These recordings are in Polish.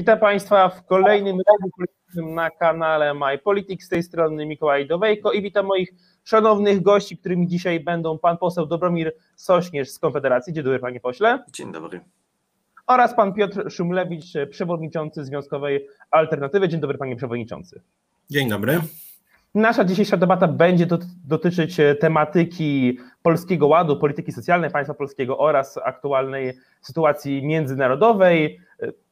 Witam Państwa w kolejnym live politycznym na kanale MyPolitics. Z tej strony Mikołaj Dowejko i witam moich szanownych gości, którymi dzisiaj będą pan poseł Dobromir Sośnierz z Konfederacji. Dzień dobry panie pośle. Dzień dobry. Oraz pan Piotr Szumlewicz, przewodniczący Związkowej Alternatywy. Dzień dobry panie przewodniczący. Dzień dobry. Nasza dzisiejsza debata będzie dotyczyć tematyki Polskiego Ładu, polityki socjalnej państwa polskiego oraz aktualnej sytuacji międzynarodowej.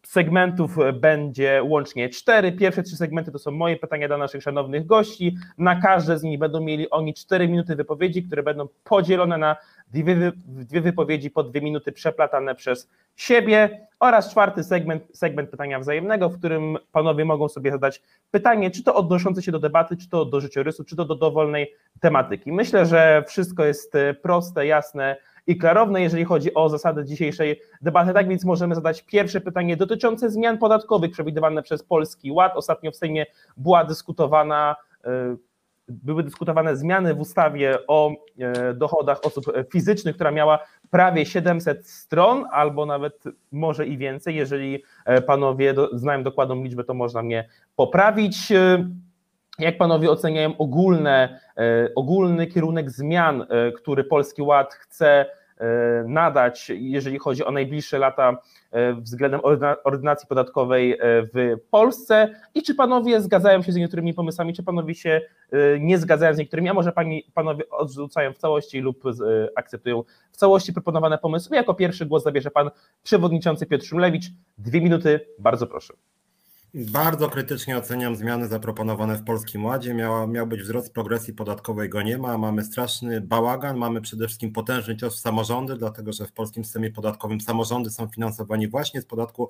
Segmentów będzie łącznie cztery. Pierwsze trzy segmenty to są moje pytania dla naszych szanownych gości. Na każde z nich będą mieli oni cztery minuty wypowiedzi, które będą podzielone na dwie, dwie wypowiedzi po dwie minuty przeplatane przez siebie oraz czwarty segment, segment pytania wzajemnego, w którym panowie mogą sobie zadać pytanie, czy to odnoszące się do debaty, czy to do życiorysu, czy to do dowolnej tematyki. Myślę, że wszystko jest proste, jasne i klarowne, jeżeli chodzi o zasady dzisiejszej debaty. Tak więc możemy zadać pierwsze pytanie dotyczące zmian podatkowych przewidywane przez Polski Ład. Ostatnio w Sejmie była dyskutowana były dyskutowane zmiany w ustawie o dochodach osób fizycznych, która miała prawie 700 stron, albo nawet może i więcej. Jeżeli panowie znają dokładną liczbę, to można mnie poprawić. Jak panowie oceniają ogólne, ogólny kierunek zmian, który Polski Ład chce nadać, jeżeli chodzi o najbliższe lata względem ordynacji podatkowej w Polsce i czy panowie zgadzają się z niektórymi pomysłami, czy panowie się nie zgadzają z niektórymi, a może pani, panowie odrzucają w całości lub akceptują w całości proponowane pomysły. Jako pierwszy głos zabierze pan przewodniczący Piotr Szumlewicz. Dwie minuty, bardzo proszę. Bardzo krytycznie oceniam zmiany zaproponowane w Polskim Ładzie. Miała, miał być wzrost progresji podatkowej, go nie ma. Mamy straszny bałagan, mamy przede wszystkim potężny cios w samorządy, dlatego że w polskim systemie podatkowym samorządy są finansowani właśnie z podatku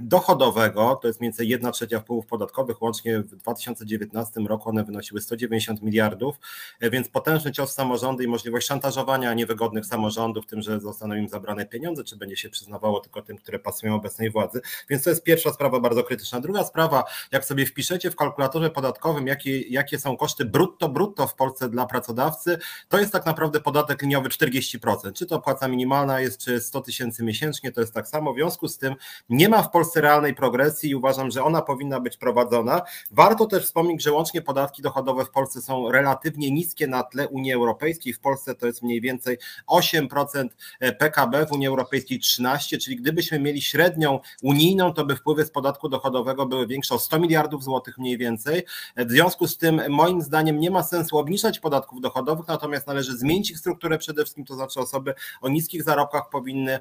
dochodowego. To jest mniej więcej 1 trzecia wpływów podatkowych. Łącznie w 2019 roku one wynosiły 190 miliardów, więc potężny cios w samorządy i możliwość szantażowania niewygodnych samorządów tym, że zostaną im zabrane pieniądze, czy będzie się przyznawało tylko tym, które pasują obecnej władzy. Więc to jest pierwsza sprawa bardzo krytyczna. Druga sprawa, jak sobie wpiszecie w kalkulatorze podatkowym, jakie, jakie są koszty brutto, brutto w Polsce dla pracodawcy, to jest tak naprawdę podatek liniowy 40%. Czy to płaca minimalna jest, czy 100 tysięcy miesięcznie, to jest tak samo. W związku z tym nie ma w Polsce realnej progresji i uważam, że ona powinna być prowadzona. Warto też wspomnieć, że łącznie podatki dochodowe w Polsce są relatywnie niskie na tle Unii Europejskiej. W Polsce to jest mniej więcej 8% PKB, w Unii Europejskiej 13%, czyli gdybyśmy mieli średnią unijną, to by wpływy z podatku dochodowego były większe o 100 miliardów złotych mniej więcej. W związku z tym moim zdaniem nie ma sensu obniżać podatków dochodowych, natomiast należy zmienić ich strukturę. Przede wszystkim, to znaczy osoby o niskich zarobkach powinny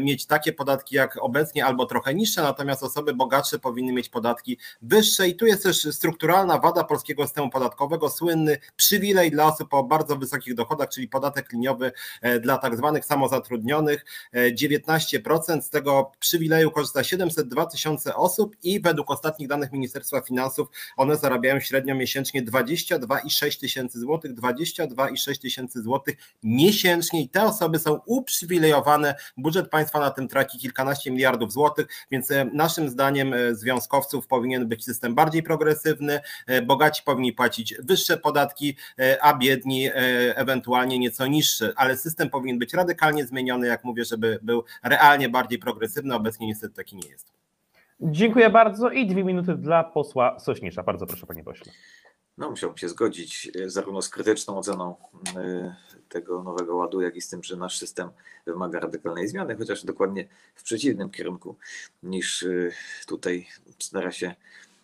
mieć takie podatki jak obecnie albo trochę niższe, natomiast osoby bogatsze powinny mieć podatki wyższe. I tu jest też strukturalna wada polskiego systemu podatkowego, słynny przywilej dla osób o bardzo wysokich dochodach, czyli podatek liniowy dla tak zwanych samozatrudnionych, 19% z tego przywileju korzysta 702 tysiące osób i według ostatnich danych Ministerstwa Finansów one zarabiają średnio miesięcznie 22,6 tysięcy złotych, 22,6 tysięcy złotych miesięcznie i te osoby są uprzywilejowane. Budżet państwa na tym traci kilkanaście miliardów złotych, więc naszym zdaniem związkowców powinien być system bardziej progresywny, bogaci powinni płacić wyższe podatki, a biedni ewentualnie nieco niższe, ale system powinien być radykalnie zmieniony, jak mówię, żeby był realnie bardziej progresywny, obecnie niestety taki nie jest. Dziękuję bardzo i dwie minuty dla posła Sośnierza. Bardzo proszę, panie pośle. No, musiałbym się zgodzić zarówno z krytyczną oceną tego nowego ładu, jak i z tym, że nasz system wymaga radykalnej zmiany, chociaż dokładnie w przeciwnym kierunku niż tutaj stara się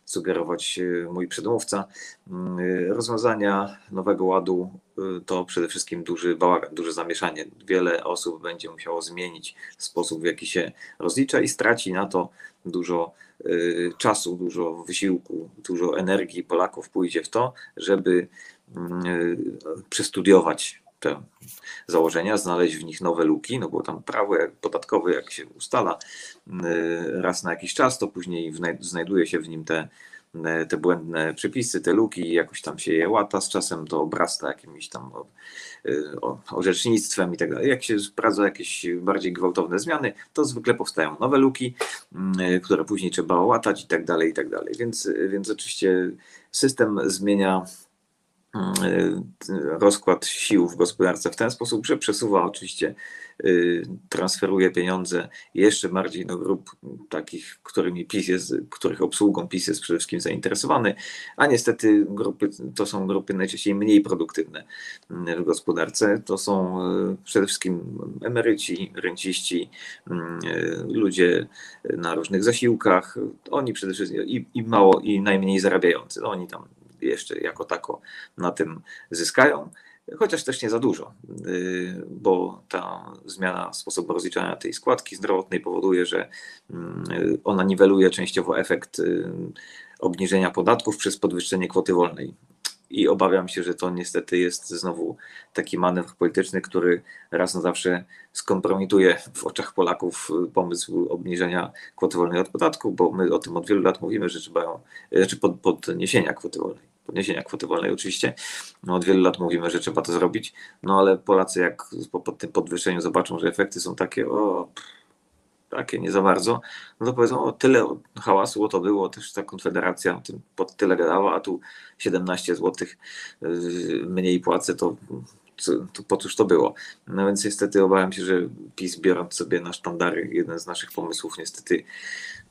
sugerować mój przedmówca. Rozwiązania nowego ładu to przede wszystkim duży bałagan, duże zamieszanie. Wiele osób będzie musiało zmienić sposób, w jaki się rozlicza i straci na to dużo czasu, dużo wysiłku, dużo energii Polaków pójdzie w to, żeby przestudiować te założenia, znaleźć w nich nowe luki, no bo tam prawo podatkowe, jak się ustala raz na jakiś czas, to później znajduje się w nim te te błędne przepisy, te luki, jakoś tam się je łata z czasem, to obrasta jakimś tam orzecznictwem i tak dalej. Jak się sprawdza jakieś bardziej gwałtowne zmiany, to zwykle powstają nowe luki, które później trzeba łatać i tak dalej, i tak dalej. Więc, więc oczywiście system zmienia rozkład sił w gospodarce w ten sposób, że przesuwa oczywiście Y, transferuje pieniądze jeszcze bardziej do grup takich, którymi PiS jest, których obsługą PiS jest przede wszystkim zainteresowany, a niestety grupy, to są grupy najczęściej mniej produktywne w gospodarce. To są y, przede wszystkim emeryci, renciści, y, ludzie na różnych zasiłkach. Oni przede wszystkim i, i mało, i najmniej zarabiający. No, oni tam jeszcze jako tako na tym zyskają chociaż też nie za dużo, y, bo ta zmiana sposobu rozliczania tej składki zdrowotnej powoduje, że mm, ona niweluje częściowo efekt y, obniżenia podatków przez podwyższenie kwoty wolnej. I obawiam się, że to niestety jest znowu taki manewr polityczny, który raz na zawsze skompromituje w oczach Polaków pomysł obniżenia kwoty wolnej od podatku, bo my o tym od wielu lat mówimy, że trzeba ją, znaczy pod, podniesienia kwoty wolnej podniesienia kwoty wolnej oczywiście. No, od wielu lat mówimy, że trzeba to zrobić, no ale Polacy jak po, po tym podwyższeniu zobaczą, że efekty są takie, o, takie nie za bardzo, no to powiedzą, o tyle hałasu o to było, też ta Konfederacja o tym pod tyle gadała, a tu 17 zł yy, mniej płacę, to, to po cóż to było. No więc niestety obawiam się, że PiS biorąc sobie na sztandary jeden z naszych pomysłów, niestety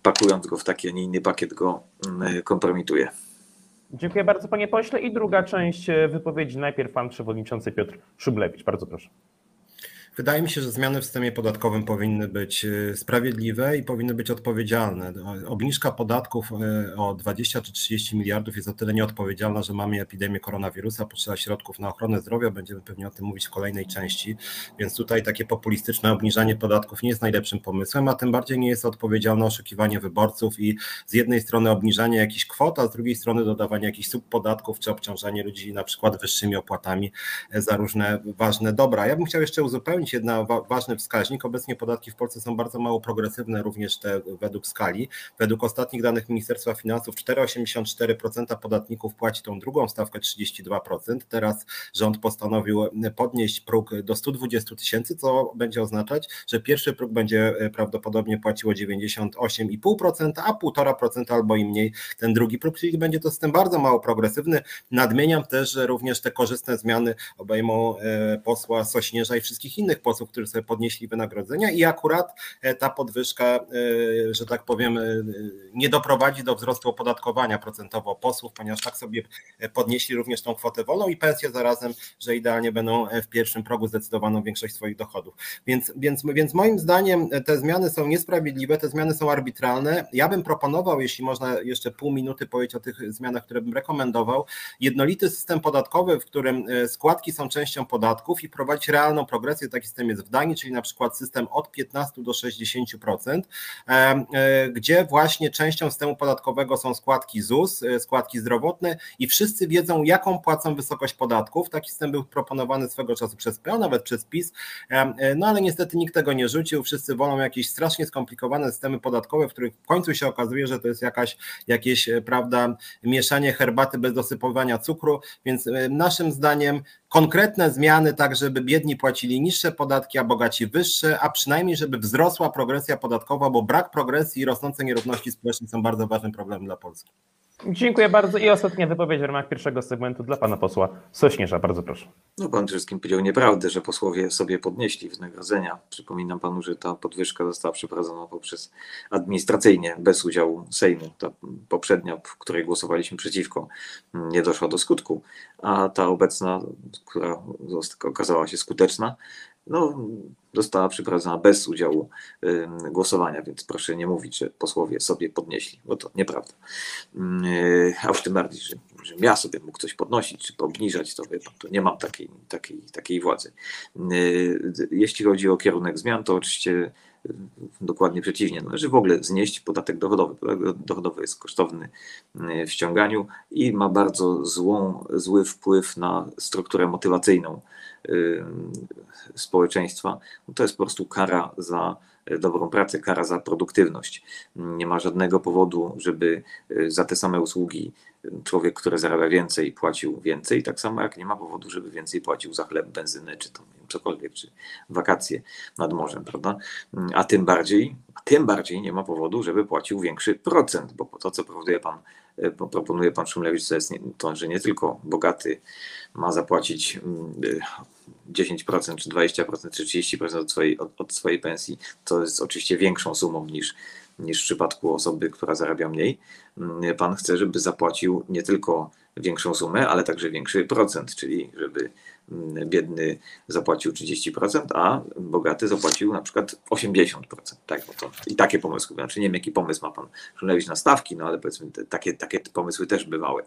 pakując go w taki, a nie inny pakiet go mm, kompromituje. Dziękuję bardzo panie pośle. I druga część e, wypowiedzi. Najpierw pan przewodniczący Piotr Szublewicz. Bardzo proszę. Wydaje mi się, że zmiany w systemie podatkowym powinny być y, sprawiedliwe i powinny być odpowiedzialne. Obniżka podatków y, o 20 czy 30 miliardów jest o tyle nieodpowiedzialna, że mamy epidemię koronawirusa, potrzeba środków na ochronę zdrowia, będziemy pewnie o tym mówić w kolejnej części, więc tutaj takie populistyczne obniżanie podatków nie jest najlepszym pomysłem, a tym bardziej nie jest odpowiedzialne oszukiwanie wyborców i z jednej strony obniżanie jakichś kwot, a z drugiej strony dodawanie jakichś subpodatków czy obciążanie ludzi na przykład wyższymi opłatami za różne ważne dobra. Ja bym chciał jeszcze uzupełnić jedna ważny wskaźnik. Obecnie podatki w Polsce są bardzo mało progresywne, również te według skali. Według ostatnich danych Ministerstwa Finansów 4,84% podatników płaci tą drugą stawkę 32%. Teraz rząd postanowił podnieść próg do 120 tysięcy, co będzie oznaczać, że pierwszy próg będzie prawdopodobnie płaciło 98,5%, a 1,5% albo i mniej ten drugi próg, czyli będzie to system bardzo mało progresywny. Nadmieniam też, że również te korzystne zmiany obejmą e, posła Sośnierza i wszystkich innych posłów, którzy sobie podnieśli wynagrodzenia i akurat e, ta podwyżka, e, że tak powiem, e, nie doprowadzi do wzrostu opodatkowania procentowo posłów, ponieważ tak sobie podnieśli również tą kwotę wolną i pensje zarazem, że idealnie będą w pierwszym progu zdecydowaną większość swoich dochodów. Więc, więc, więc moim zdaniem te zmiany są niesprawiedliwe, te zmiany są arbitralne. Ja bym proponował, jeśli można jeszcze pół minuty powiedzieć o tych zmianach, które bym rekomendował, jednolity system podatkowy, w którym składki są częścią podatków i wprowadzić realną progresję, taki system jest w Danii, czyli na przykład system od 15 do 60%, e, e, gdzie właśnie częścią systemu podatkowego są składki ZUS, e, składki zdrowotne i wszyscy wiedzą, jaką płacą wysokość podatków. Taki system był proponowany swego czasu przez PO, nawet przez PiS, no ale niestety nikt tego nie rzucił. Wszyscy wolą jakieś strasznie skomplikowane systemy podatkowe, w których w końcu się okazuje, że to jest jakaś, jakieś, prawda, mieszanie herbaty bez dosypywania cukru, więc naszym zdaniem konkretne zmiany, tak żeby biedni płacili niższe podatki, a bogaci wyższe, a przynajmniej żeby wzrosła progresja podatkowa, bo brak progresji i rosnące nierówności społeczne są bardzo ważnym problemem dla Polski. Dziękuję bardzo. I ostatnia wypowiedź w ramach pierwszego segmentu dla pana posła Sośnierza. Bardzo proszę. No pan wszystkim powiedział nieprawdę, że posłowie sobie podnieśli wynagrodzenia. Przypominam panu, że ta podwyżka została przeprowadzona poprzez administracyjnie, bez udziału Sejmu. Ta poprzednia, w której głosowaliśmy przeciwko, nie doszła do skutku, a ta obecna, która okazała się skuteczna, no, została przeprowadzona bez udziału głosowania, więc proszę nie mówić, że posłowie sobie podnieśli, bo to nieprawda. A już tym bardziej, że, że ja sobie mógł coś podnosić czy obniżać, to, wie pan, to nie mam takiej, takiej, takiej władzy. Jeśli chodzi o kierunek zmian, to oczywiście dokładnie przeciwnie. Należy w ogóle znieść podatek dochodowy. Podatek dochodowy jest kosztowny w ściąganiu i ma bardzo złą, zły wpływ na strukturę motywacyjną społeczeństwa, no to jest po prostu kara za dobrą pracę, kara za produktywność. Nie ma żadnego powodu, żeby y, za te same usługi człowiek, który zarabia więcej, płacił więcej, tak samo jak nie ma powodu, żeby więcej płacił za chleb, benzynę czy to cokolwiek, czy wakacje nad morzem, prawda? A tym bardziej, tym bardziej nie ma powodu, żeby płacił większy procent, bo to, co proponuje pan, proponuje pan Szumlewicz, to jest to, że nie tylko bogaty ma zapłacić 10% czy 20% czy 30% od swojej, od, od swojej pensji, to jest oczywiście większą sumą niż niż w przypadku osoby, która zarabia mniej. Pan chce, żeby zapłacił nie tylko większą sumę, ale także większy procent, czyli żeby Mm, biedny zapłacił 30%, a bogaty zapłacił na przykład 80%. Tak, to I takie pomysły, znaczy nie wiem jaki pomysł ma pan Szulewicz na stawki, no ale powiedzmy te, takie, takie pomysły też bywały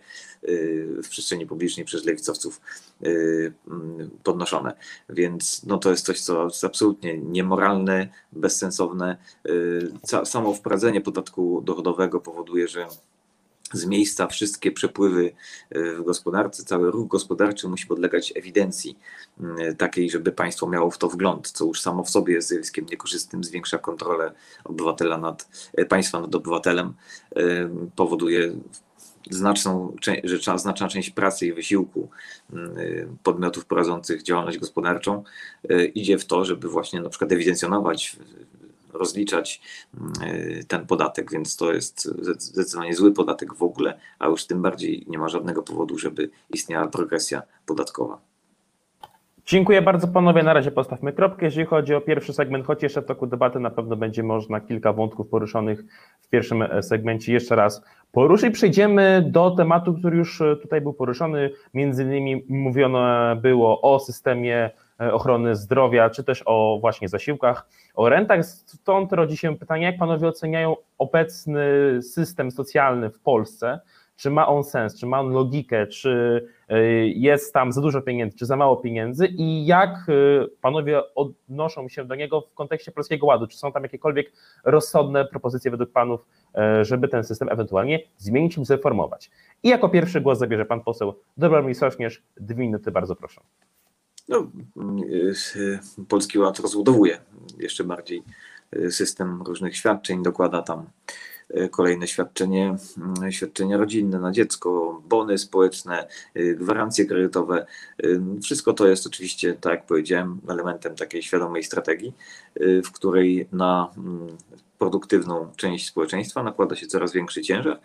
y, w przestrzeni publicznej przez lewicowców y, mm, podnoszone. Więc no to jest coś, co jest absolutnie niemoralne, bezsensowne. Y, samo wprowadzenie podatku dochodowego powoduje, że z miejsca wszystkie przepływy e, w gospodarce, cały ruch gospodarczy musi podlegać ewidencji mm, takiej, żeby państwo miało w to wgląd, co już samo w sobie jest zjawiskiem niekorzystnym, zwiększa kontrolę obywatela nad, e, państwa nad obywatelem, e, powoduje znaczną, że znaczna część pracy i wysiłku mm, podmiotów prowadzących działalność gospodarczą idzie w to, żeby właśnie na przykład ewidencjonować rozliczać e, ten podatek, więc to jest zdecydowanie zły podatek w ogóle, a już tym bardziej nie ma żadnego powodu, żeby istniała progresja podatkowa. Dziękuję bardzo panowie. Na razie postawmy kropkę. Jeżeli chodzi o pierwszy segment, choć jeszcze w toku debaty na pewno będzie można kilka wątków poruszonych w pierwszym e, segmencie jeszcze raz poruszyć. Przejdziemy do tematu, który już e, tutaj był poruszony. Między innymi mówiono było o systemie E, ochrony zdrowia, czy też o właśnie zasiłkach, o rentach. Stąd rodzi się pytanie, jak panowie oceniają obecny system socjalny w Polsce? Czy ma on sens, czy ma on logikę, czy e, jest tam za dużo pieniędzy, czy za mało pieniędzy i jak e, panowie odnoszą się do niego w kontekście Polskiego Ładu? Czy są tam jakiekolwiek rozsądne propozycje według panów, żeby ten system ewentualnie zmienić lub zreformować? I jako pierwszy głos zabierze pan poseł Dobromir Sośnierz. Dwie minuty, bardzo proszę. No, y, Polski Ład rozbudowuje jeszcze bardziej y, system różnych świadczeń, dokłada tam kolejne świadczenie, świadczenia rodzinne na dziecko, bony społeczne, gwarancje kredytowe. Wszystko to jest oczywiście, tak jak powiedziałem, elementem takiej świadomej strategii, w której na produktywną część społeczeństwa nakłada się coraz większy ciężar,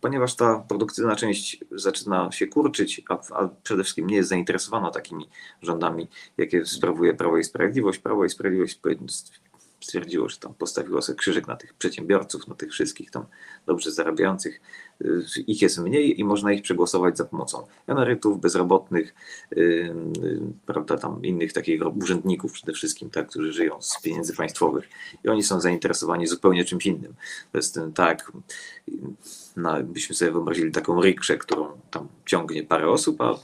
ponieważ ta produktywna część zaczyna się kurczyć, a, a przede wszystkim nie jest zainteresowana takimi rządami, jakie sprawuje Prawo i Sprawiedliwość. Prawo i Sprawiedliwość stwierdziło, że tam postawiło sobie krzyżyk na tych przedsiębiorców, na tych wszystkich tam dobrze zarabiających. Y, ich jest mniej i można ich przegłosować za pomocą emerytów, bezrobotnych, yy, prawda, tam innych takich urzędników przede wszystkim, tak, którzy żyją z pieniędzy państwowych i oni są zainteresowani zupełnie czymś innym. To jest ten, tak, no, byśmy sobie wyobrazili taką rikszę, którą tam ciągnie parę osób, a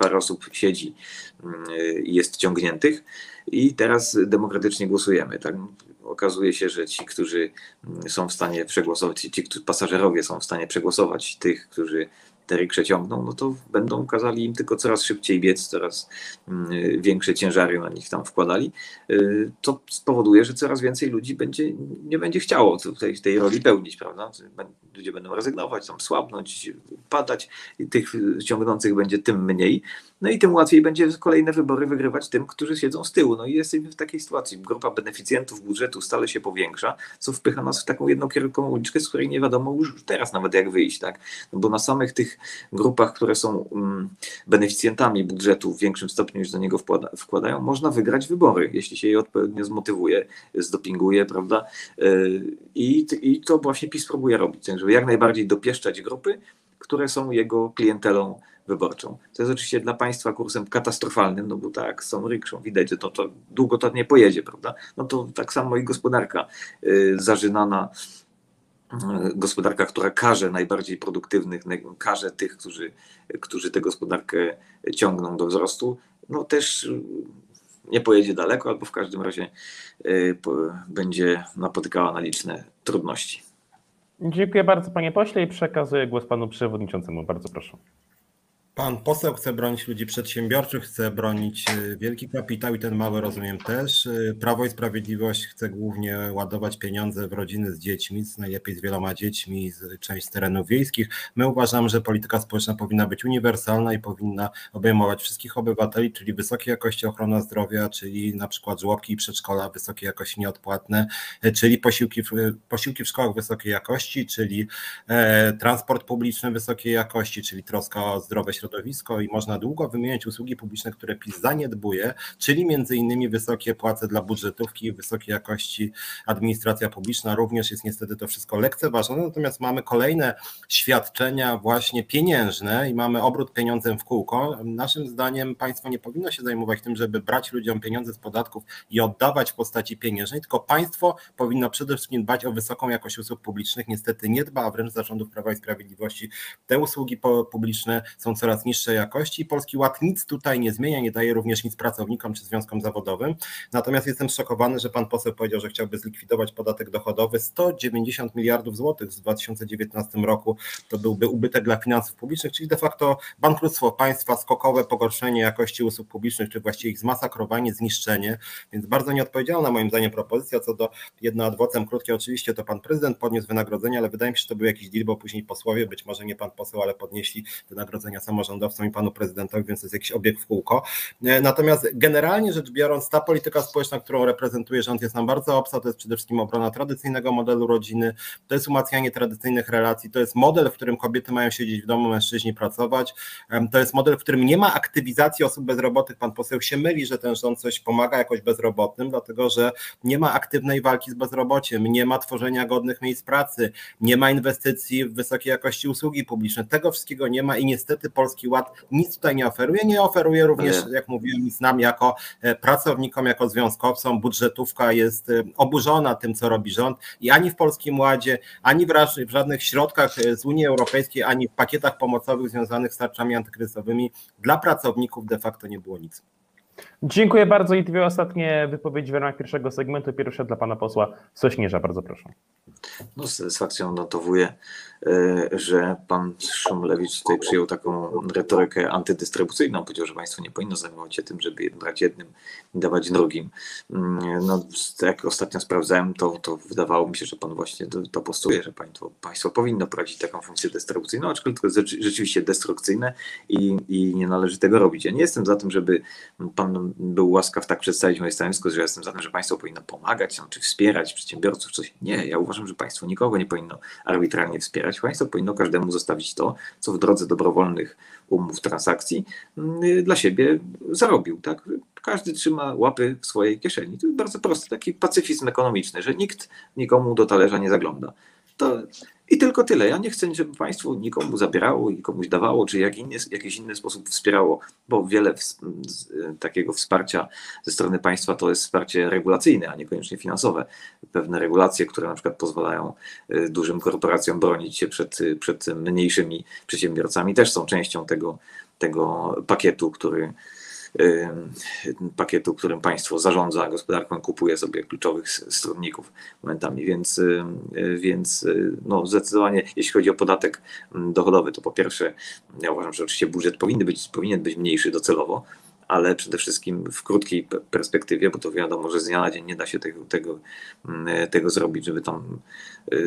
parę osób siedzi y, i jest ciągniętych i teraz demokratycznie głosujemy. Tak? Okazuje się, że ci, którzy są w stanie przegłosować, ci pasażerowie są w stanie przegłosować tych, którzy te przeciągną, no to będą kazali im tylko coraz szybciej biec, coraz mm, większe ciężary na nich tam wkładali. Y, to spowoduje, że coraz więcej ludzi będzie, nie będzie chciało tej, tej roli pełnić, prawda? Ludzie będą rezygnować, tam słabnąć, padać i tych ciągnących będzie tym mniej. No i tym łatwiej będzie kolejne wybory wygrywać tym, którzy siedzą z tyłu. No i jesteśmy w takiej sytuacji. Grupa beneficjentów budżetu stale się powiększa, co wpycha nas w taką jednokierunkową uliczkę, z której nie wiadomo już teraz nawet jak wyjść, tak? No bo na samych tych grupach, które są mm, beneficjentami budżetu w większym stopniu niż do niego wkładają, można wygrać wybory, jeśli się je odpowiednio zmotywuje, zdopinguje, prawda? Y, I, i to właśnie PiS próbuje robić, żeby jak najbardziej dopieszczać grupy, które są jego klientelą wyborczą. To jest oczywiście dla państwa kursem katastrofalnym, no bo tak, są rykszą, widać, że to, to długo to nie pojedzie, prawda? No to tak samo i gospodarka y, zażynana gospodarka, która karze najbardziej produktywnych, karze tych, którzy, którzy tę gospodarkę ciągną do wzrostu, no też nie pojedzie daleko, albo w każdym razie y, będzie napotykała na liczne trudności. Dziękuję bardzo panie pośle i przekazuję głos panu przewodniczącemu. Bardzo proszę. Pan poseł chce bronić ludzi przedsiębiorczych, chce bronić y, wielki kapitał i ten mały rozumiem też. Y, Prawo i Sprawiedliwość chce głównie ładować pieniądze w rodziny z dziećmi, najlepiej z wieloma dziećmi, z część z terenów wiejskich. My uważamy, że polityka społeczna powinna być uniwersalna i powinna obejmować wszystkich obywateli, czyli wysokiej jakości ochrona zdrowia, czyli na przykład żłobki i przedszkola wysokiej jakości nieodpłatne, y, czyli posiłki w, posiłki w szkołach wysokiej jakości, czyli e, transport publiczny wysokiej jakości, czyli troska o zdrowe środowisko i można długo wymieniać usługi publiczne, które PiS zaniedbuje, czyli między innymi wysokie płace dla budżetówki wysokiej jakości administracja publiczna. Również jest niestety to wszystko lekceważone, natomiast mamy kolejne świadczenia właśnie pieniężne i mamy obrót pieniądzem w kółko. Naszym zdaniem państwo nie powinno się zajmować tym, żeby brać ludziom pieniądze z podatków i oddawać w postaci pieniężnej, tylko państwo powinno przede wszystkim dbać o wysoką jakość usług publicznych. Niestety nie dba, a wręcz zarządów Prawa i Sprawiedliwości te usługi publiczne są coraz coraz niższej jakości. Polski Ład nic tutaj nie zmienia, nie daje również nic pracownikom czy związkom zawodowym. Natomiast jestem zszokowany, że pan poseł powiedział, że chciałby zlikwidować podatek dochodowy. 190 miliardów złotych w 2019 roku to byłby ubytek dla finansów publicznych, czyli de facto bankructwo państwa, skokowe pogorszenie jakości usług publicznych, czy właściwie ich zmasakrowanie, zniszczenie. Więc bardzo nieodpowiedzialna moim zdaniem propozycja. Co do jedna adwocem krótkie, oczywiście to pan prezydent podniósł wynagrodzenie, ale wydaje mi się, że to był jakiś deal, bo później posłowie, być może nie pan poseł, ale podnieśli wynagrodzenia samorządowe samorządowcom i panu prezydentowi, więc to jest jakiś obieg w kółko. E, natomiast generalnie rzecz biorąc, ta polityka społeczna, którą reprezentuje rząd, jest nam bardzo obca. To jest przede wszystkim obrona tradycyjnego modelu rodziny, to jest umacnianie tradycyjnych relacji, to jest model, w którym kobiety mają siedzieć w domu, mężczyźni pracować. To jest model, w którym nie ma aktywizacji osób bezrobotnych. Pan poseł się myli, że ten rząd coś pomaga jakoś bezrobotnym, dlatego że nie ma aktywnej walki z bezrobociem, nie ma tworzenia godnych miejsc pracy, nie ma inwestycji w wysokiej jakości usługi publiczne. Tego wszystkiego nie ma i niestety Polski Polski Ład nic tutaj nie oferuje. Nie oferuje również, jak mówiłem, nic nam jako e, pracownikom, jako związkowcom. Budżetówka jest e, oburzona tym, co robi rząd i ani w Polskim Ładzie, ani w żadnych środkach e, z Unii Europejskiej, ani w pakietach pomocowych związanych z tarczami antykryzysowymi dla pracowników de facto nie było nic. Dziękuję bardzo i dwie ostatnie wypowiedzi w ramach pierwszego segmentu. Pierwsza dla pana posła Sośnierza, bardzo proszę. No, z satysfakcją notowuję, e, że pan Szumlewicz tutaj przyjął taką retorykę antydystrybucyjną. Powiedział, że państwo nie powinno zajmować się tym, żeby brać jednym i dawać drugim. Mm, no, jak ostatnio sprawdzałem, to, to wydawało mi się, że pan właśnie to, to postuluje, że państwo, państwo powinno prowadzić taką funkcję dystrybucyjną, aczkolwiek to jest rzeczywiście destrukcyjne i, i nie należy tego robić. Ja nie jestem za tym, żeby pan był łaskaw tak przedstawić moje stanowisko, że ja jestem za tym, że państwo powinno pomagać czy wspierać przedsiębiorców, coś. Nie, ja uważam, że państwo nikogo nie powinno arbitralnie wspierać. Państwo powinno każdemu zostawić to, co w drodze dobrowolnych umów, transakcji mm, dla siebie zarobił. Tak? Każdy trzyma łapy w swojej kieszeni. To jest bardzo prosty, taki pacyfizm ekonomiczny, że nikt nikomu do talerza nie zagląda. To i tylko tyle. Ja nie chcę, żeby państwo nikomu zabierało i komuś dawało, czy jak inny, jakiś inny sposób wspierało, bo wiele w, takiego wsparcia ze strony państwa to jest wsparcie regulacyjne, a niekoniecznie finansowe. Pewne regulacje, które na przykład pozwalają y, dużym korporacjom bronić się przed, przed mniejszymi przedsiębiorcami, też są częścią tego, tego pakietu, który pakietu, którym państwo zarządza gospodarką, kupuje sobie kluczowych stronników momentami, więc, więc no zdecydowanie jeśli chodzi o podatek dochodowy, to po pierwsze ja uważam, że oczywiście budżet powinien być, powinien być mniejszy docelowo, ale przede wszystkim w krótkiej perspektywie, bo to wiadomo, że z dnia na dzień nie da się tego, tego, mm, tego zrobić, żeby tam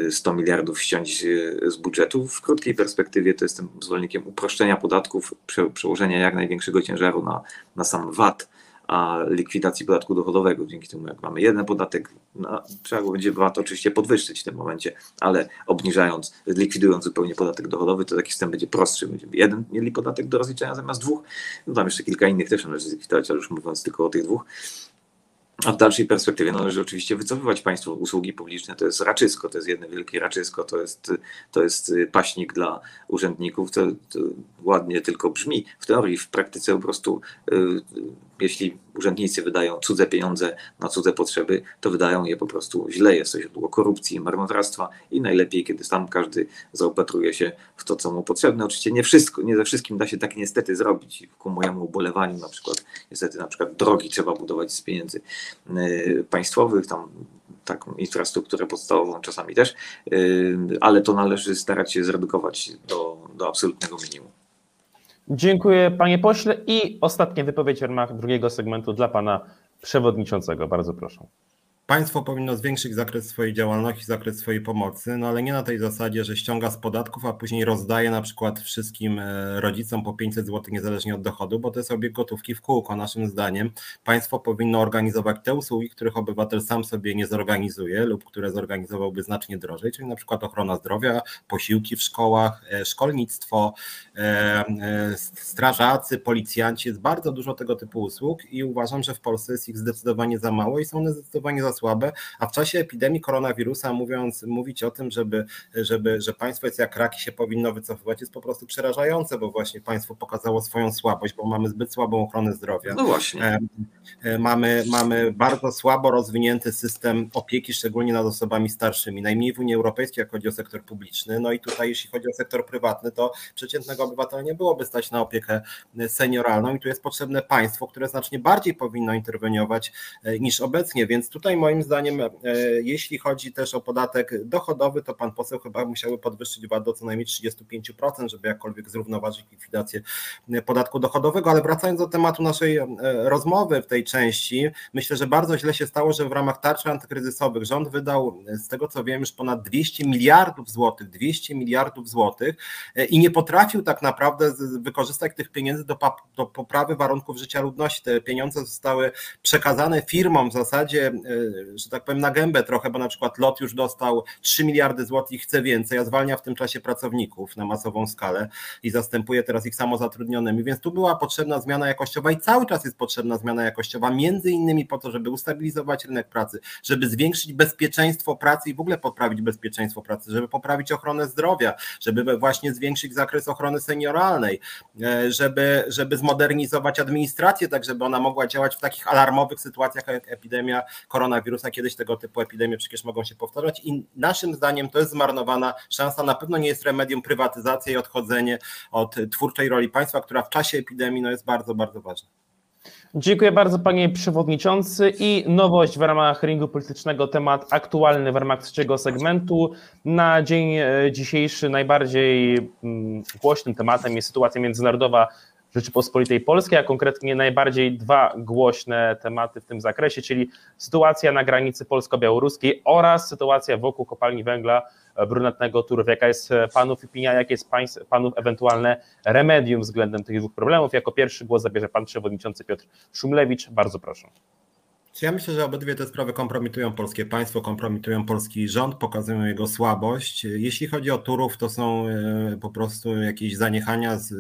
100 y, miliardów ściąć y, z budżetu. W krótkiej perspektywie to jestem zwolennikiem uproszczenia podatków, przełożenia jak największego ciężaru na, na sam VAT a likwidacji podatku dochodowego. Dzięki temu, jak mamy jeden podatek, no, trzeba go będzie VAT oczywiście podwyższyć w tym momencie, ale obniżając, likwidując zupełnie podatek dochodowy, to taki system będzie prostszy. Będziemy jeden mieli podatek do rozliczenia zamiast dwóch. No tam jeszcze kilka innych też należy zlikwidować, ale już mówiąc tylko o tych dwóch. A w dalszej perspektywie należy oczywiście wycofywać państwo usługi publiczne. To jest raczysko, to jest jedno wielkie raczysko, to jest, to jest paśnik dla urzędników. To, to ładnie tylko brzmi w teorii, w praktyce po prostu, y, jeśli urzędnicy wydają cudze pieniądze na cudze potrzeby, to wydają je po prostu źle. Jest to źródło korupcji, marnotrawstwa i najlepiej, kiedy sam każdy zaopatruje się w to, co mu potrzebne. Oczywiście nie wszystko, nie ze wszystkim da się tak niestety zrobić. Ku mojemu ubolewaniu na przykład, niestety na przykład drogi trzeba budować z pieniędzy y, państwowych, tam taką infrastrukturę podstawową czasami też, y, ale to należy starać się zredukować do, do absolutnego minimum. Dziękuję panie pośle i ostatnia wypowiedź w ramach drugiego segmentu dla pana przewodniczącego. Bardzo proszę. Państwo powinno zwiększyć zakres swojej działalności, zakres swojej pomocy, no ale nie na tej zasadzie, że ściąga z podatków, a później rozdaje na przykład wszystkim e, rodzicom po 500 zł niezależnie od dochodu, bo to jest obieg gotówki w kółko. Naszym zdaniem państwo powinno organizować te usługi, których obywatel sam sobie nie zorganizuje lub które zorganizowałby znacznie drożej, czyli na przykład ochrona zdrowia, posiłki w szkołach, e, szkolnictwo, e, strażacy, policjanci. Jest bardzo dużo tego typu usług i uważam, że w Polsce jest ich zdecydowanie za mało i są one zdecydowanie za słabe, a w czasie epidemii koronawirusa mówiąc, mówić o tym, żeby, żeby, że państwo jest jak raki się powinno wycofywać jest po prostu przerażające, bo właśnie państwo pokazało swoją słabość, bo mamy zbyt słabą ochronę zdrowia. No właśnie. E, e, mamy, mamy bardzo słabo rozwinięty system opieki, szczególnie nad osobami starszymi. Najmniej w Unii Europejskiej, jak chodzi o sektor publiczny. No i tutaj, jeśli chodzi o sektor prywatny, to przeciętnego obywatela nie byłoby stać na opiekę senioralną i tu jest potrzebne państwo, które znacznie bardziej powinno interweniować e, niż obecnie, więc tutaj moim zdaniem, e, jeśli chodzi też o podatek dochodowy, to pan poseł chyba musiałby podwyższyć VAT do co najmniej 35%, żeby jakkolwiek zrównoważyć likwidację e, podatku dochodowego. Ale wracając do tematu naszej e, rozmowy w tej części, myślę, że bardzo źle się stało, że w ramach tarczy antykryzysowych rząd wydał, z tego co wiem, już ponad 200 miliardów złotych, 200 miliardów złotych i nie potrafił tak naprawdę wykorzystać tych pieniędzy do, do poprawy warunków życia ludności. Te pieniądze zostały przekazane firmom w zasadzie że tak powiem, na gębę trochę, bo na przykład LOT już dostał 3 miliardy złotych i chce więcej, a zwalnia w tym czasie pracowników na masową skalę i zastępuje teraz ich samozatrudnionymi, więc tu była potrzebna zmiana jakościowa i cały czas jest potrzebna zmiana jakościowa, między innymi po to, żeby ustabilizować rynek pracy, żeby zwiększyć bezpieczeństwo pracy i w ogóle poprawić bezpieczeństwo pracy, żeby poprawić ochronę zdrowia, żeby właśnie zwiększyć zakres ochrony senioralnej, e, żeby, żeby zmodernizować administrację, tak żeby ona mogła działać w takich alarmowych sytuacjach jak epidemia koronawirusa koronawirusa, kiedyś tego typu epidemie przecież mogą się powtarzać i naszym zdaniem to jest zmarnowana szansa. Na pewno nie jest remedium prywatyzacja i odchodzenie od twórczej roli państwa, która w czasie epidemii no, jest bardzo, bardzo ważna. Dziękuję bardzo panie przewodniczący i nowość w ramach ringu politycznego, temat aktualny w ramach trzeciego segmentu. Na dzień dzisiejszy najbardziej mm, głośnym tematem jest sytuacja międzynarodowa Rzeczypospolitej Polskiej, a konkretnie najbardziej dwa głośne tematy w tym zakresie, czyli sytuacja na granicy polsko-białoruskiej oraz sytuacja wokół kopalni węgla brunatnego Turów. Jaka jest panów opinia, jakie jest panów ewentualne remedium względem tych dwóch problemów? Jako pierwszy głos zabierze pan przewodniczący Piotr Szumlewicz. Bardzo proszę. Ja myślę, że obydwie te sprawy kompromitują polskie państwo, kompromitują polski rząd, pokazują jego słabość. Jeśli chodzi o Turów, to są e, po prostu jakieś zaniechania z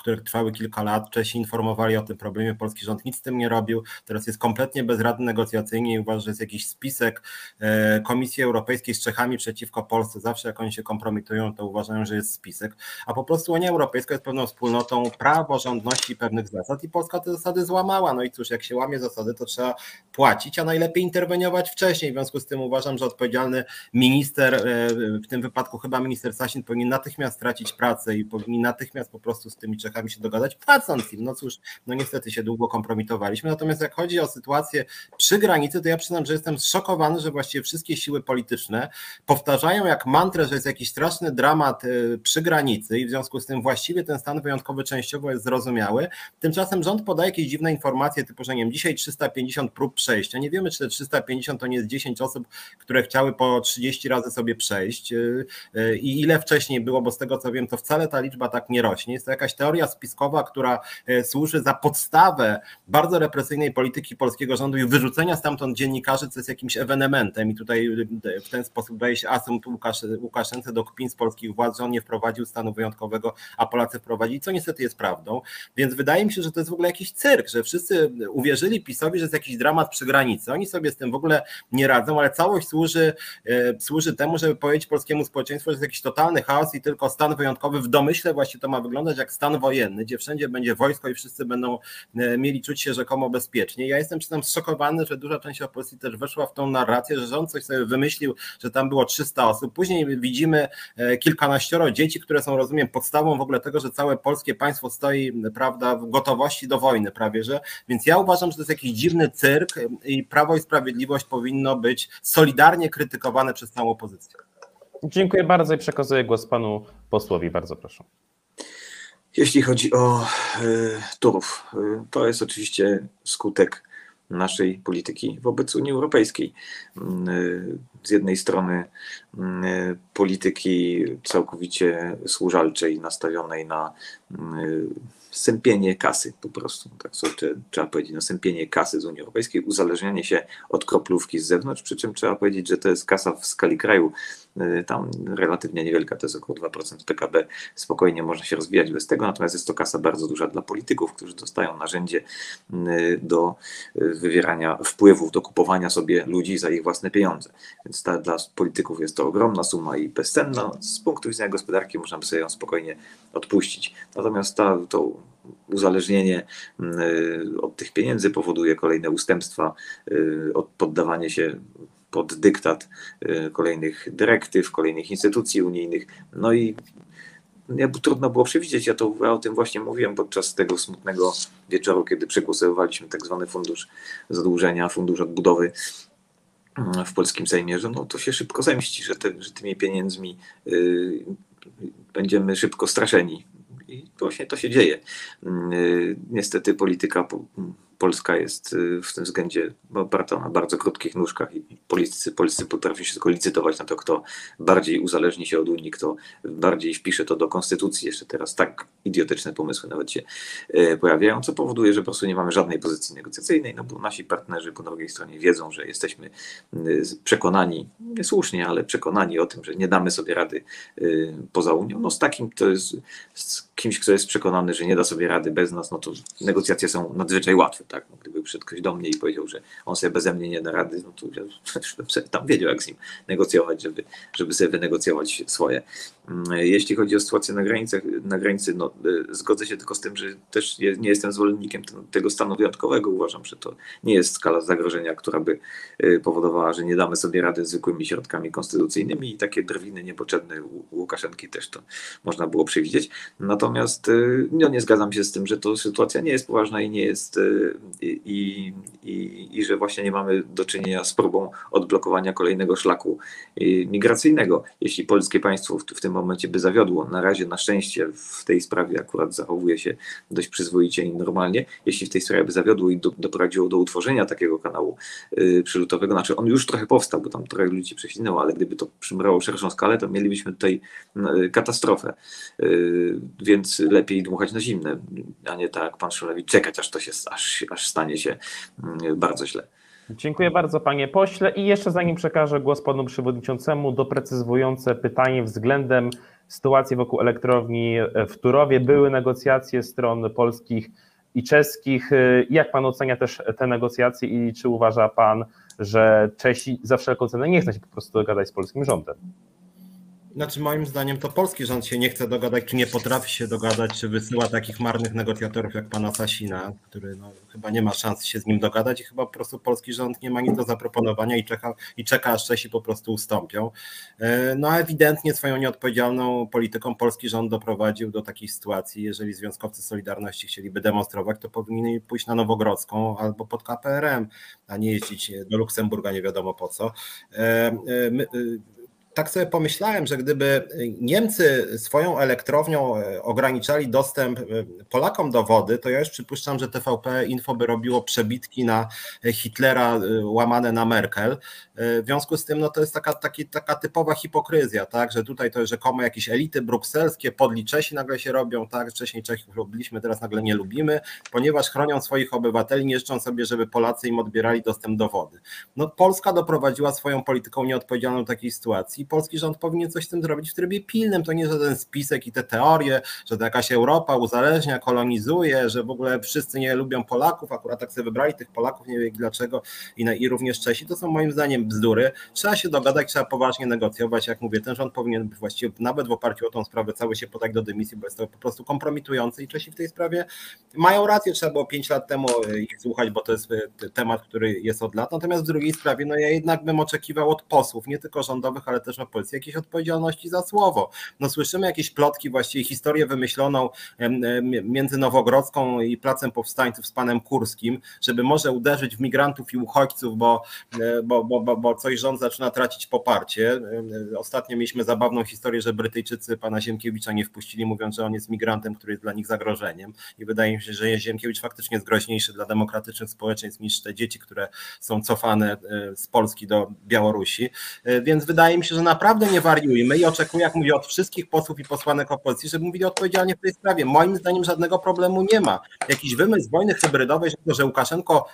które trwały kilka lat. Czesi informowali o tym problemie, polski rząd nic z tym nie robił. Teraz jest kompletnie bezradny negocjacyjnie i uważa, że jest jakiś spisek e, Komisji Europejskiej z Czechami przeciwko Polsce. Zawsze jak oni się kompromitują, to uważają, że jest spisek. A po prostu Unia Europejska jest pewną wspólnotą praworządności pewnych zasad i Polska te zasady złamała. No i cóż, jak się łamie zasady, to trzeba płacić, a najlepiej interweniować wcześniej. W związku z tym uważam, że odpowiedzialny minister, e, w tym wypadku chyba minister Sasin, powinien natychmiast stracić pracę i powinien natychmiast po prostu z tymi Czechami Czechami się dogadać, płacąc im. No cóż, no niestety się długo kompromitowaliśmy. Natomiast jak chodzi o sytuację przy granicy, to ja przyznam, że jestem zszokowany, że właściwie wszystkie siły polityczne powtarzają jak mantrę, że jest jakiś straszny dramat y, przy granicy i w związku z tym właściwie ten stan wyjątkowy częściowo jest zrozumiały. Tymczasem rząd podaje jakieś dziwne informacje, typu, że nie wiem, dzisiaj 350 prób przejścia. Nie wiemy, czy te 350 to nie jest 10 osób, które chciały po 30 razy sobie przejść y, y, i ile wcześniej było, bo z tego co wiem, to wcale ta liczba tak nie rośnie. Jest to jakaś teoria teoria spiskowa, która e, służy za podstawę bardzo represyjnej polityki polskiego rządu i wyrzucenia stamtąd dziennikarzy, co jest jakimś ewenementem i tutaj e, w ten sposób daje się asum Łukasz, Łukaszence do kpin z polskich władz, że on nie wprowadził stanu wyjątkowego, a Polacy wprowadzili, co niestety jest prawdą. Więc wydaje mi się, że to jest w ogóle jakiś cyrk, że wszyscy uwierzyli PiSowi, że jest jakiś dramat przy granicy. Oni sobie z tym w ogóle nie radzą, ale całość służy, e, służy temu, żeby powiedzieć polskiemu społeczeństwu, że jest jakiś totalny chaos i tylko stan wyjątkowy w domyśle właśnie to ma wyglądać jak stan wojenny wojenny, gdzie wszędzie będzie wojsko i wszyscy będą e, mieli czuć się rzekomo bezpiecznie. Ja jestem przy tym zszokowany, że duża część opozycji też weszła w tą narrację, że rząd coś sobie wymyślił, że tam było 300 osób. Później widzimy e, kilkanaścioro dzieci, które są, rozumiem, podstawą w ogóle tego, że całe polskie państwo stoi, prawda, w gotowości do wojny prawie, że. Więc ja uważam, że to jest jakiś dziwny cyrk i Prawo i Sprawiedliwość powinno być solidarnie krytykowane przez całą opozycję. Dziękuję bardzo i przekazuję głos panu posłowi. Bardzo proszę. Jeśli chodzi o y, Turów, y, to jest oczywiście skutek naszej polityki wobec Unii Europejskiej. Z jednej strony polityki całkowicie służalczej, nastawionej na sępienie kasy po prostu, tak sobie trzeba powiedzieć, no sępienie kasy z Unii Europejskiej, uzależnianie się od kroplówki z zewnątrz, przy czym trzeba powiedzieć, że to jest kasa w skali kraju. Y, tam relatywnie niewielka, to jest około 2% PKB, spokojnie można się rozwijać bez tego, natomiast jest to kasa bardzo duża dla polityków, którzy dostają narzędzie y, do y, wywierania wpływów, do kupowania sobie ludzi za ich własne pieniądze. Więc ta, dla polityków jest to ogromna suma i bezcenna. Z punktu widzenia gospodarki można by sobie ją spokojnie odpuścić. Natomiast ta, to uzależnienie mm, y, od tych pieniędzy powoduje kolejne ustępstwa, y, poddawanie się pod dyktat y, kolejnych dyrektyw, kolejnych instytucji unijnych. No i jakby trudno było przewidzieć. Ja, to, ja o tym właśnie mówiłem podczas tego smutnego wieczoru, kiedy przegłosowaliśmy tak zwany fundusz zadłużenia, fundusz odbudowy w polskim Sejmie, że no, to się szybko zemści, że, te, że tymi pieniędzmi y, będziemy szybko straszeni. I właśnie to się dzieje. Mm, y, niestety polityka Polska jest y, w tym względzie oparta na bardzo krótkich nóżkach i politycy polscy potrafią się tylko licytować na to, kto bardziej uzależni się od Unii, kto bardziej wpisze to do konstytucji. Jeszcze teraz tak idiotyczne pomysły nawet się y, pojawiają, co powoduje, że po prostu nie mamy żadnej pozycji negocjacyjnej, no bo nasi partnerzy po drugiej stronie wiedzą, że jesteśmy przekonani, niesłusznie, ale przekonani o tym, że nie damy sobie rady poza Unią. No z takim to jest z kimś, kto jest przekonany, że nie da sobie rady bez nas, no to negocjacje są nadzwyczaj łatwe. Tak? No, gdyby przyszedł ktoś do mnie i powiedział, że on sobie beze mnie nie da rady, no to ja tam wiedział, jak z nim negocjować, żeby, żeby sobie wynegocjować swoje. Mm, jeśli chodzi o sytuację na, granicach, na granicy, no, y, zgodzę się tylko z tym, że też nie jestem zwolennikiem tego stanu wyjątkowego. Uważam, że to nie jest skala zagrożenia, która by y, powodowała, że nie damy sobie rady zwykłymi środkami konstytucyjnymi i takie drwiny niepotrzebne Łukaszenki też to można było przewidzieć. Natomiast y, no, nie zgadzam się z tym, że to sytuacja nie jest poważna i nie jest i, i, i że właśnie nie mamy do czynienia z próbą odblokowania kolejnego szlaku migracyjnego. Jeśli polskie państwo w, w tym momencie by zawiodło. Na razie na szczęście w tej sprawie akurat zachowuje się dość przyzwoicie i normalnie. Jeśli w tej sprawie by zawiodło i do, doprowadziło do utworzenia takiego kanału yy, przylutowego, znaczy on już trochę powstał, bo tam trochę ludzi prześlinęło, ale gdyby to przybrało szerszą skalę, to mielibyśmy tutaj katastrofę. Yy, więc lepiej dmuchać na zimne, a nie tak pan Szulewicz czekać, aż to się, aż, aż stanie się yy, bardzo źle. Dziękuję bardzo panie pośle i jeszcze zanim przekażę głos panu przewodniczącemu, doprecyzowujące pytanie względem sytuacji wokół elektrowni w Turowie. Były negocjacje stron polskich i czeskich. Jak pan ocenia też te negocjacje i czy uważa pan, że Czesi za wszelką cenę nie chcą się po prostu dogadać z polskim rządem? Znaczy moim zdaniem to polski rząd się nie chce dogadać, czy nie potrafi się dogadać, czy wysyła takich marnych negocjatorów jak pana Sasina, który no, chyba nie ma szans się z nim dogadać i chyba po prostu polski rząd nie ma nic do zaproponowania i czeka, i czeka aż Czesi po prostu ustąpią. E, no a ewidentnie swoją nieodpowiedzialną polityką polski rząd doprowadził do takiej sytuacji, jeżeli związkowcy Solidarności chcieliby demonstrować, to powinni pójść na Nowogrodzką albo pod KPRM, a nie jeździć do Luksemburga nie wiadomo po co. E, e, my, tak sobie pomyślałem, że gdyby Niemcy swoją elektrownią e, ograniczali dostęp e, Polakom do wody, to ja już przypuszczam, że TVP Info by robiło przebitki na Hitlera e, łamane na Merkel. W związku z tym no to jest taka, taki, taka typowa hipokryzja, tak, że tutaj to rzekomo jakieś elity brukselskie, podli Czesi nagle się robią, tak, wcześniej Czechów lubiliśmy, teraz nagle nie lubimy, ponieważ chronią swoich obywateli, nie życzą sobie, żeby Polacy im odbierali dostęp do wody. No Polska doprowadziła swoją polityką nieodpowiedzialną do takiej sytuacji polski rząd powinien coś z tym zrobić w trybie pilnym. To nie żaden spisek i te teorie, że to jakaś Europa uzależnia, kolonizuje, że w ogóle wszyscy nie lubią Polaków, akurat tak sobie wybrali tych Polaków, nie wiem dlaczego, i, i również Czesi. To są moim zdaniem bzdury. Trzeba się dogadać, trzeba poważnie negocjować. Jak mówię, ten rząd powinien właściwie nawet w oparciu o tą sprawę cały się podać do dymisji, bo jest to po prostu kompromitujące i Czesi w tej sprawie mają rację. Trzeba było 5 lat temu e, ich słuchać, bo to jest e, temat, który jest od lat. Natomiast w drugiej sprawie, no ja jednak bym oczekiwał od posłów, nie tylko rządowych, ale też też opozycji jakiejś odpowiedzialności za słowo. No słyszymy jakieś plotki, właściwie historię wymyśloną między Nowogrodzką i Placem Powstańców z panem Kurskim, żeby może uderzyć w migrantów i uchodźców, bo, bo, bo, bo coś rząd zaczyna tracić poparcie. Ostatnio mieliśmy zabawną historię, że Brytyjczycy pana Ziemkiewicza nie wpuścili, mówiąc, że on jest migrantem, który jest dla nich zagrożeniem. I wydaje mi się, że Ziemkiewicz faktycznie jest groźniejszy dla demokratycznych społeczeństw niż te dzieci, które są cofane e, z Polski do Białorusi. E, więc wydaje mi się, że naprawdę nie wariujmy i oczekuję, jak mówię, od wszystkich posłów i posłanek opozycji, żeby mówili odpowiedzialnie w tej sprawie. Moim zdaniem żadnego problemu nie ma. Jakiś wymysł wojny hybrydowej, że Łukaszenko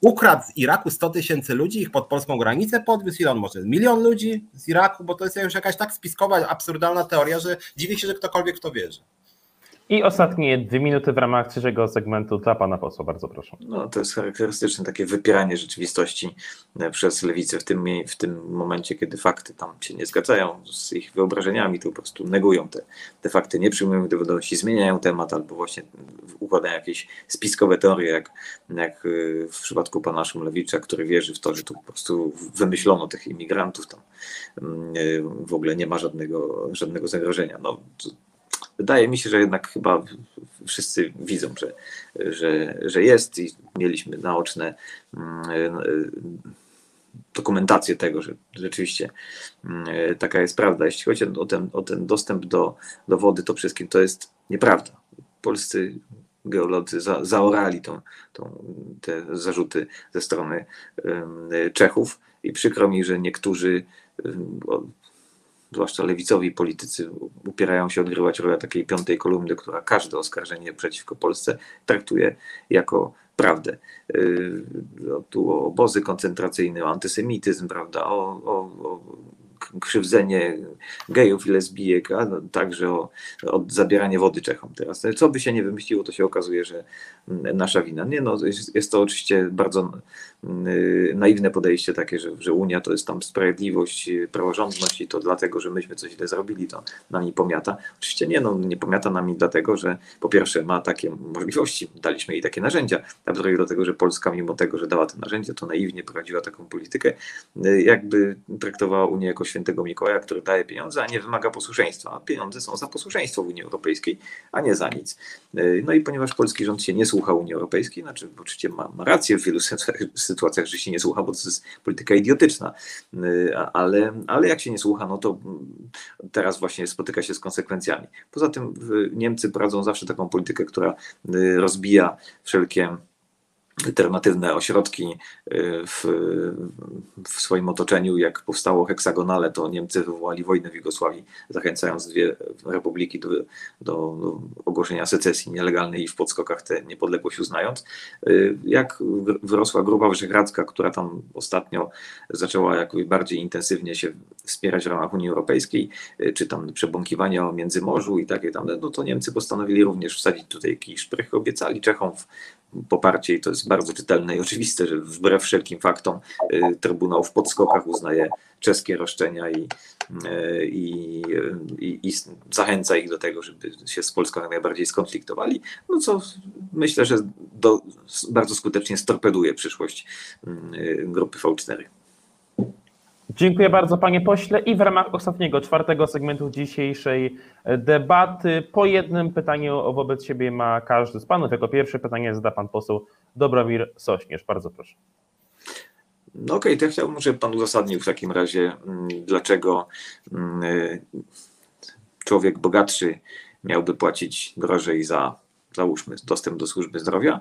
ukradł z Iraku 100 tysięcy ludzi, ich pod polską granicę podwiózł, ile on może? Milion ludzi z Iraku, bo to jest już jakaś tak spiskowa, absurdalna teoria, że dziwię się, że ktokolwiek w to wierzy. I ostatnie dwie minuty w ramach trzeciego segmentu dla pana posła, bardzo proszę. No, to jest charakterystyczne takie wypieranie rzeczywistości e, przez lewicę w tym, w tym momencie, kiedy fakty tam się nie zgadzają z ich wyobrażeniami, to po prostu negują te, te fakty, nie przyjmują do wiadomości, zmieniają temat albo właśnie układają jakieś spiskowe teorie, jak, jak e, w przypadku pana Szumlewicza, który wierzy w to, że tu po prostu wymyślono tych imigrantów, tam mm, e, w ogóle nie ma żadnego, żadnego zagrożenia. No, wydaje mi się, że jednak chyba wszyscy widzą, że, że, że jest i mieliśmy naoczne mm, dokumentację tego, że rzeczywiście mm, taka jest prawda. Jeśli chodzi o ten, o ten dostęp do, do wody, to wszystkim to jest nieprawda. Polscy geolodzy za, zaorali tą, tą, te zarzuty ze strony Czechów i przykro mi, że niektórzy zwłaszcza lewicowi politycy, upierają się odgrywać rolę takiej piątej kolumny, która każde oskarżenie przeciwko Polsce traktuje jako prawdę. Yy, tu o obozy koncentracyjne, o antysemityzm, prawda, o, o, o krzywdzenie gejów i lesbijek, a no, także o, o zabieranie wody Czechom teraz. Co by się nie wymyśliło, to się okazuje, że nasza wina. Nie, no, jest, to oczywiście bardzo Y, naiwne podejście takie, że, że Unia to jest tam sprawiedliwość, praworządność i to dlatego, że myśmy coś źle zrobili, to nami pomiata. Oczywiście nie, no nie pomiata nami dlatego, że po pierwsze ma takie możliwości, daliśmy jej takie narzędzia, a po drugie dlatego, że Polska mimo tego, że dała te narzędzia, to naiwnie prowadziła taką politykę, y, jakby traktowała Unię jako świętego Mikołaja, który daje pieniądze, a nie wymaga posłuszeństwa. Pieniądze są za posłuszeństwo w Unii Europejskiej, a nie za nic. No i ponieważ polski rząd się nie słucha Unii Europejskiej, znaczy oczywiście ma, ma rację w wielu sytuacjach, że się nie słucha, bo to jest polityka idiotyczna. Y, ale, ale jak się nie słucha, no to teraz właśnie spotyka się z konsekwencjami. Poza tym Niemcy prowadzą zawsze taką politykę, która y, rozbija wszelkie alternatywne ośrodki y, w, w, swoim otoczeniu. Jak powstało heksagonale, to Niemcy wywołali wojnę w Jugosławii, zachęcając dwie republiki do, do, ogłoszenia secesji nielegalnej i w podskokach tę niepodległość uznając. Y, jak wyrosła Grupa Wyszehradzka, która tam ostatnio zaczęła jakoś bardziej intensywnie się wspierać w ramach Unii Europejskiej, y, czy tam przebąkiwania o Międzymorzu i takie tam, no to Niemcy postanowili również wsadzić tutaj jakiś szprych, obiecali Czechom w poparcie i to jest bardzo czytelne i oczywiste, że wbrew wszelkim faktom y, Trybunał w podskokach uznaje czeskie roszczenia i, y, i, i, i, zachęca ich do tego, żeby się z Polską najbardziej skonfliktowali, no co myślę, że do, bardzo skutecznie storpeduje przyszłość y, grupy V4. Dziękuję bardzo panie pośle i w ramach ostatniego, czwartego segmentu dzisiejszej debaty po jednym pytaniu wobec siebie ma każdy z panów. Jako pierwsze pytanie zada pan poseł Dobromir Sośnierz. Bardzo proszę. No okej, okay, to ja chciałbym, żeby pan uzasadnił w takim razie, mm, dlaczego mm, człowiek bogatszy miałby płacić drożej za, załóżmy, dostęp do służby zdrowia,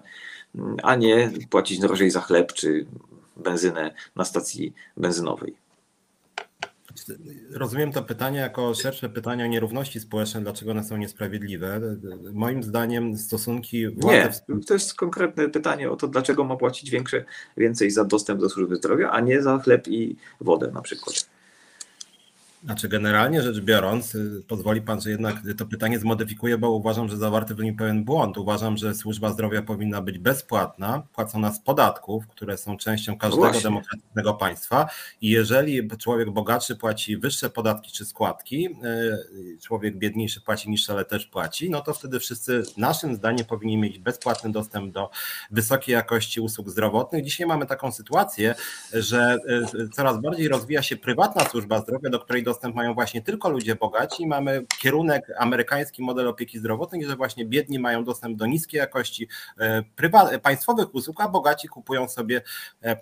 a nie płacić drożej za chleb czy benzynę na stacji benzynowej rozumiem to pytanie jako szersze pytanie o nierówności społeczne, dlaczego one są niesprawiedliwe. Moim zdaniem stosunki władzy... Nie, to jest konkretne pytanie o to, dlaczego ma płacić większe, więcej za dostęp do służby zdrowia, a nie za chleb i wodę na przykład. Znaczy, generalnie rzecz biorąc, y, pozwoli pan, że jednak to pytanie zmodyfikuję, bo uważam, że zawarty w nim pewien błąd. Uważam, że służba zdrowia powinna być bezpłatna, płacona z podatków, które są częścią każdego Właśnie. demokratycznego państwa. I jeżeli człowiek bogatszy płaci wyższe podatki czy składki, y, człowiek biedniejszy płaci niższe, ale też płaci, no to wtedy wszyscy, naszym zdaniem, powinni mieć bezpłatny dostęp do wysokiej jakości usług zdrowotnych. Dzisiaj mamy taką sytuację, że y, coraz bardziej rozwija się prywatna służba zdrowia, do której do dostęp mają właśnie tylko ludzie bogaci. Mamy kierunek amerykański model opieki zdrowotnej, że właśnie biedni mają dostęp do niskiej jakości państwowych usług, a bogaci kupują sobie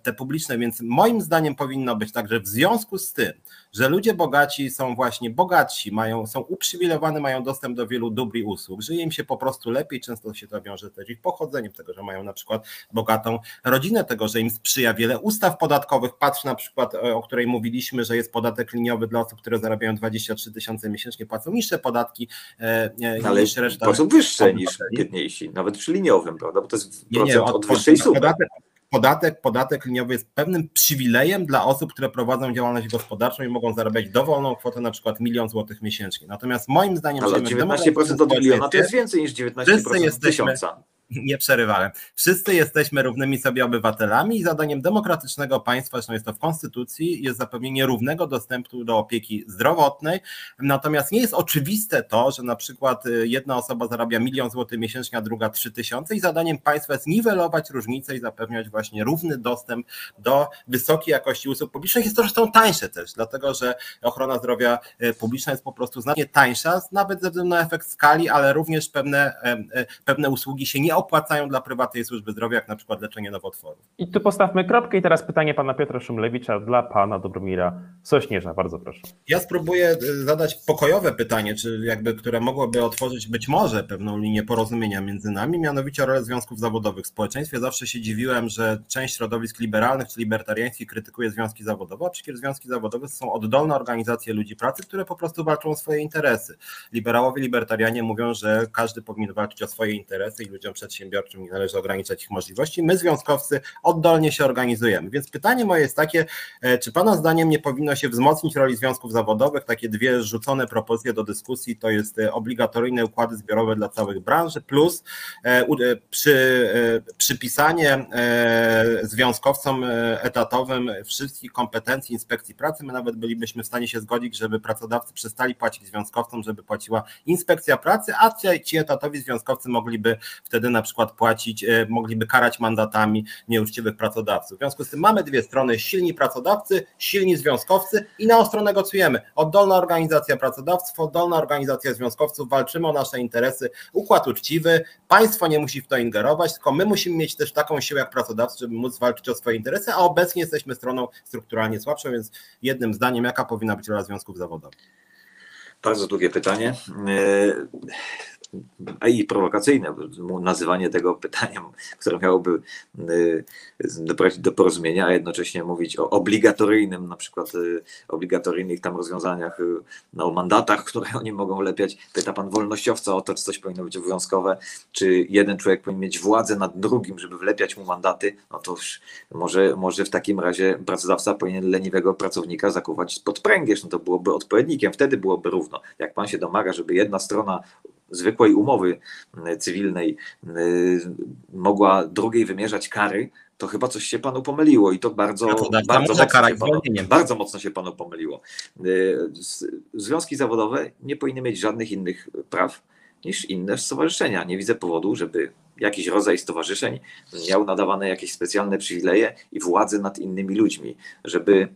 te publiczne. Więc moim zdaniem powinno być tak, że w związku z tym, że ludzie bogaci są właśnie bogatsi, mają, są uprzywilejowani, mają dostęp do wielu dóbr i usług, żyje im się po prostu lepiej, często się to wiąże też ich pochodzeniem, tego, że mają na przykład bogatą rodzinę, tego, że im sprzyja wiele ustaw podatkowych. Patrz na przykład, e, o której mówiliśmy, że jest podatek liniowy dla osób, które zarabiają 23 tysiące miesięcznie, płacą niższe podatki e, e, Ale niż reszta. Płacą wyższe niż biedniejsi, nawet przy liniowym, prawda? Bo to jest procent nie, od, od wyższej sumy. Podatek, podatek, podatek liniowy jest pewnym przywilejem dla osób, które prowadzą działalność gospodarczą i mogą zarabiać dowolną kwotę, na przykład milion złotych miesięcznie. Natomiast moim zdaniem... Ale 19% od miliona to jest więcej niż 19% od tysiąca nie przerywałem. Wszyscy jesteśmy równymi sobie obywatelami i zadaniem demokratycznego państwa, zresztą jest to w Konstytucji, jest zapewnienie równego dostępu do opieki zdrowotnej. Natomiast nie jest oczywiste to, że na przykład y, jedna osoba zarabia milion złotych miesięcznie, a druga trzy tysiące i zadaniem państwa jest niwelować różnice i zapewniać właśnie równy dostęp do wysokiej jakości usług publicznych. Jest to zresztą tańsze też, dlatego że ochrona zdrowia y, publiczna jest po prostu znacznie tańsza, nawet ze względu na efekt skali, ale również pewne, pewne usługi się nie opłacają dla prywatnej służby zdrowia, jak na przykład leczenie nowotworów. I tu postawmy kropkę i teraz pytanie pana Piotra Szumlewicza dla pana Dobromira Sośnierza. Bardzo proszę. Ja spróbuję e, zadać pokojowe pytanie, czy jakby, które mogłoby otworzyć być może pewną linię porozumienia między nami, mianowicie rolę związków zawodowych w społeczeństwie. Zawsze się dziwiłem, że część środowisk liberalnych czy libertariańskich krytykuje związki zawodowe, a przecież związki zawodowe są oddolne organizacje ludzi pracy, które po prostu walczą o swoje interesy. Liberałowie, libertarianie mówią, że każdy powinien walczyć o swoje interesy i ludziom przed przedsiębiorczym nie należy ograniczać ich możliwości. My, związkowcy, oddolnie się organizujemy. Więc pytanie moje jest takie, e, czy Pana zdaniem nie powinno się wzmocnić roli związków zawodowych? Takie dwie rzucone propozycje do dyskusji to jest e, obligatoryjne układy zbiorowe dla całych branży plus e, przy, przypisanie związkowcom etatowym wszystkich kompetencji inspekcji pracy. My nawet bylibyśmy w stanie się zgodzić, żeby pracodawcy przestali płacić związkowcom, żeby płaciła inspekcja pracy, a ci etatowi związkowcy mogliby wtedy na przykład płacić, e, mogliby karać mandatami nieuczciwych pracodawców. W związku z tym mamy dwie strony, silni pracodawcy, silni związkowcy i na ostro negocjujemy. Oddolna organizacja pracodawców, oddolna organizacja związkowców, walczymy o nasze interesy, układ uczciwy, państwo nie musi w to ingerować, tylko my musimy mieć też taką siłę jak pracodawcy, żeby móc walczyć o swoje interesy, a obecnie jesteśmy stroną strukturalnie słabszą, więc jednym zdaniem, jaka powinna być rola związków zawodowych? Bardzo długie pytanie. I prowokacyjne nazywanie tego pytaniem, które miałoby y, doprowadzić do porozumienia, a jednocześnie mówić o obligatoryjnym, na przykład y, obligatoryjnych tam rozwiązaniach, y, no, o mandatach, które oni mogą lepiać. Pyta pan wolnościowca o to, czy coś powinno być obowiązkowe, czy jeden człowiek powinien mieć władzę nad drugim, żeby wlepiać mu mandaty, no to już może, może w takim razie pracodawca powinien leniwego pracownika zakuwać pod pręgierz, no to byłoby odpowiednikiem, wtedy byłoby równo. Jak pan się domaga, żeby jedna strona zwykłej umowy e, cywilnej e, mogła drugiej wymierzać kary, to chyba coś się panu pomyliło i to bardzo, bardzo, mocno się panu, bardzo mocno się panu pomyliło. E, związki zawodowe nie powinny mieć żadnych innych praw niż inne stowarzyszenia. Nie widzę powodu, żeby jakiś rodzaj stowarzyszeń miał nadawane jakieś specjalne przywileje i władzę nad innymi ludźmi, żeby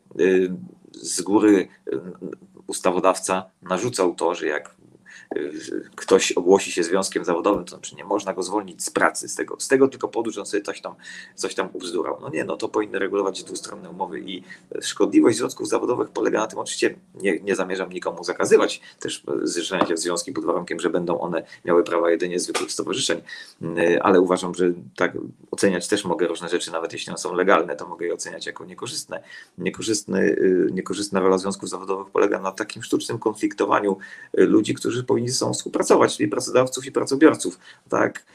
z góry ustawodawca narzucał to, że jak ktoś ogłosi się związkiem zawodowym, to znaczy nie można go zwolnić z pracy z tego, z tego tylko powodu, że on sobie coś tam, coś tam ubzdurał. No nie, no to powinny regulować dwustronne umowy i szkodliwość związków zawodowych polega na tym, oczywiście nie, nie zamierzam nikomu zakazywać też zrzeszenia się w związki pod warunkiem, że będą one miały prawa jedynie zwykłych stowarzyszeń, ale uważam, że tak oceniać też mogę różne rzeczy, nawet jeśli one są legalne, to mogę je oceniać jako niekorzystne. Niekorzystny, niekorzystna rola związków zawodowych polega na takim sztucznym konfliktowaniu ludzi, którzy powinni ze sobą współpracować, czyli pracodawców i pracobiorców. Tak?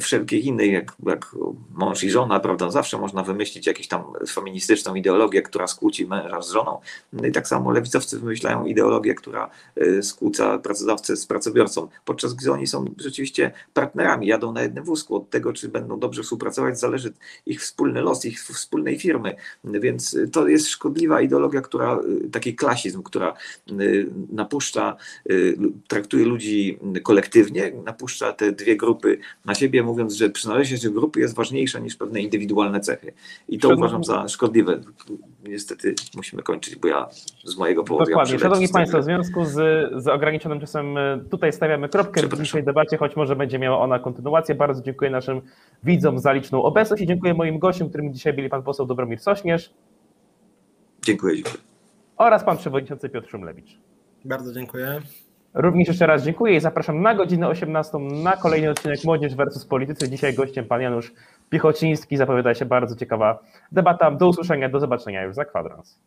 Wszelkich innych, jak, jak mąż i żona, prawda, zawsze można wymyślić jakąś tam feministyczną ideologię, która skłóci męża z żoną. No I tak samo lewicowcy wymyślają ideologię, która y, skłóca pracodawcę z pracobiorcą, podczas gdy oni są rzeczywiście partnerami, jadą na jednym wózku. Od tego, czy będą dobrze współpracować, zależy ich wspólny los, ich wspólnej firmy. Więc to jest szkodliwa ideologia, która, y, taki klasizm, która y, napuszcza, traktuje ludzi kolektywnie, napuszcza te dwie grupy na siebie siebie, mówiąc, że przynależność do grupy jest ważniejsza niż pewne indywidualne cechy. I to Szanowni- uważam za szkodliwe. Niestety musimy kończyć, bo ja z mojego powodu... ja Dokładnie. muszę Szanowni. Państwo, w związku z, z ograniczonym czasem e, tutaj stawiamy kropkę w dzisiejszej debacie, choć może będzie miała ona kontynuację. Bardzo dziękuję naszym widzom za liczną obecność i dziękuję moim gościom, którymi dzisiaj byli pan poseł Dobromir Sośnierz Dziękuję, dziękuję. oraz pan przewodniczący Piotr Szumlewicz. Bardzo dziękuję. Również jeszcze raz dziękuję i zapraszam na godzinę 18 na kolejny odcinek Młodzież versus Politycy. Dzisiaj gościem pan Janusz Piechociński. Zapowiada się bardzo ciekawa debata. Do usłyszenia, do zobaczenia już za kwadrans.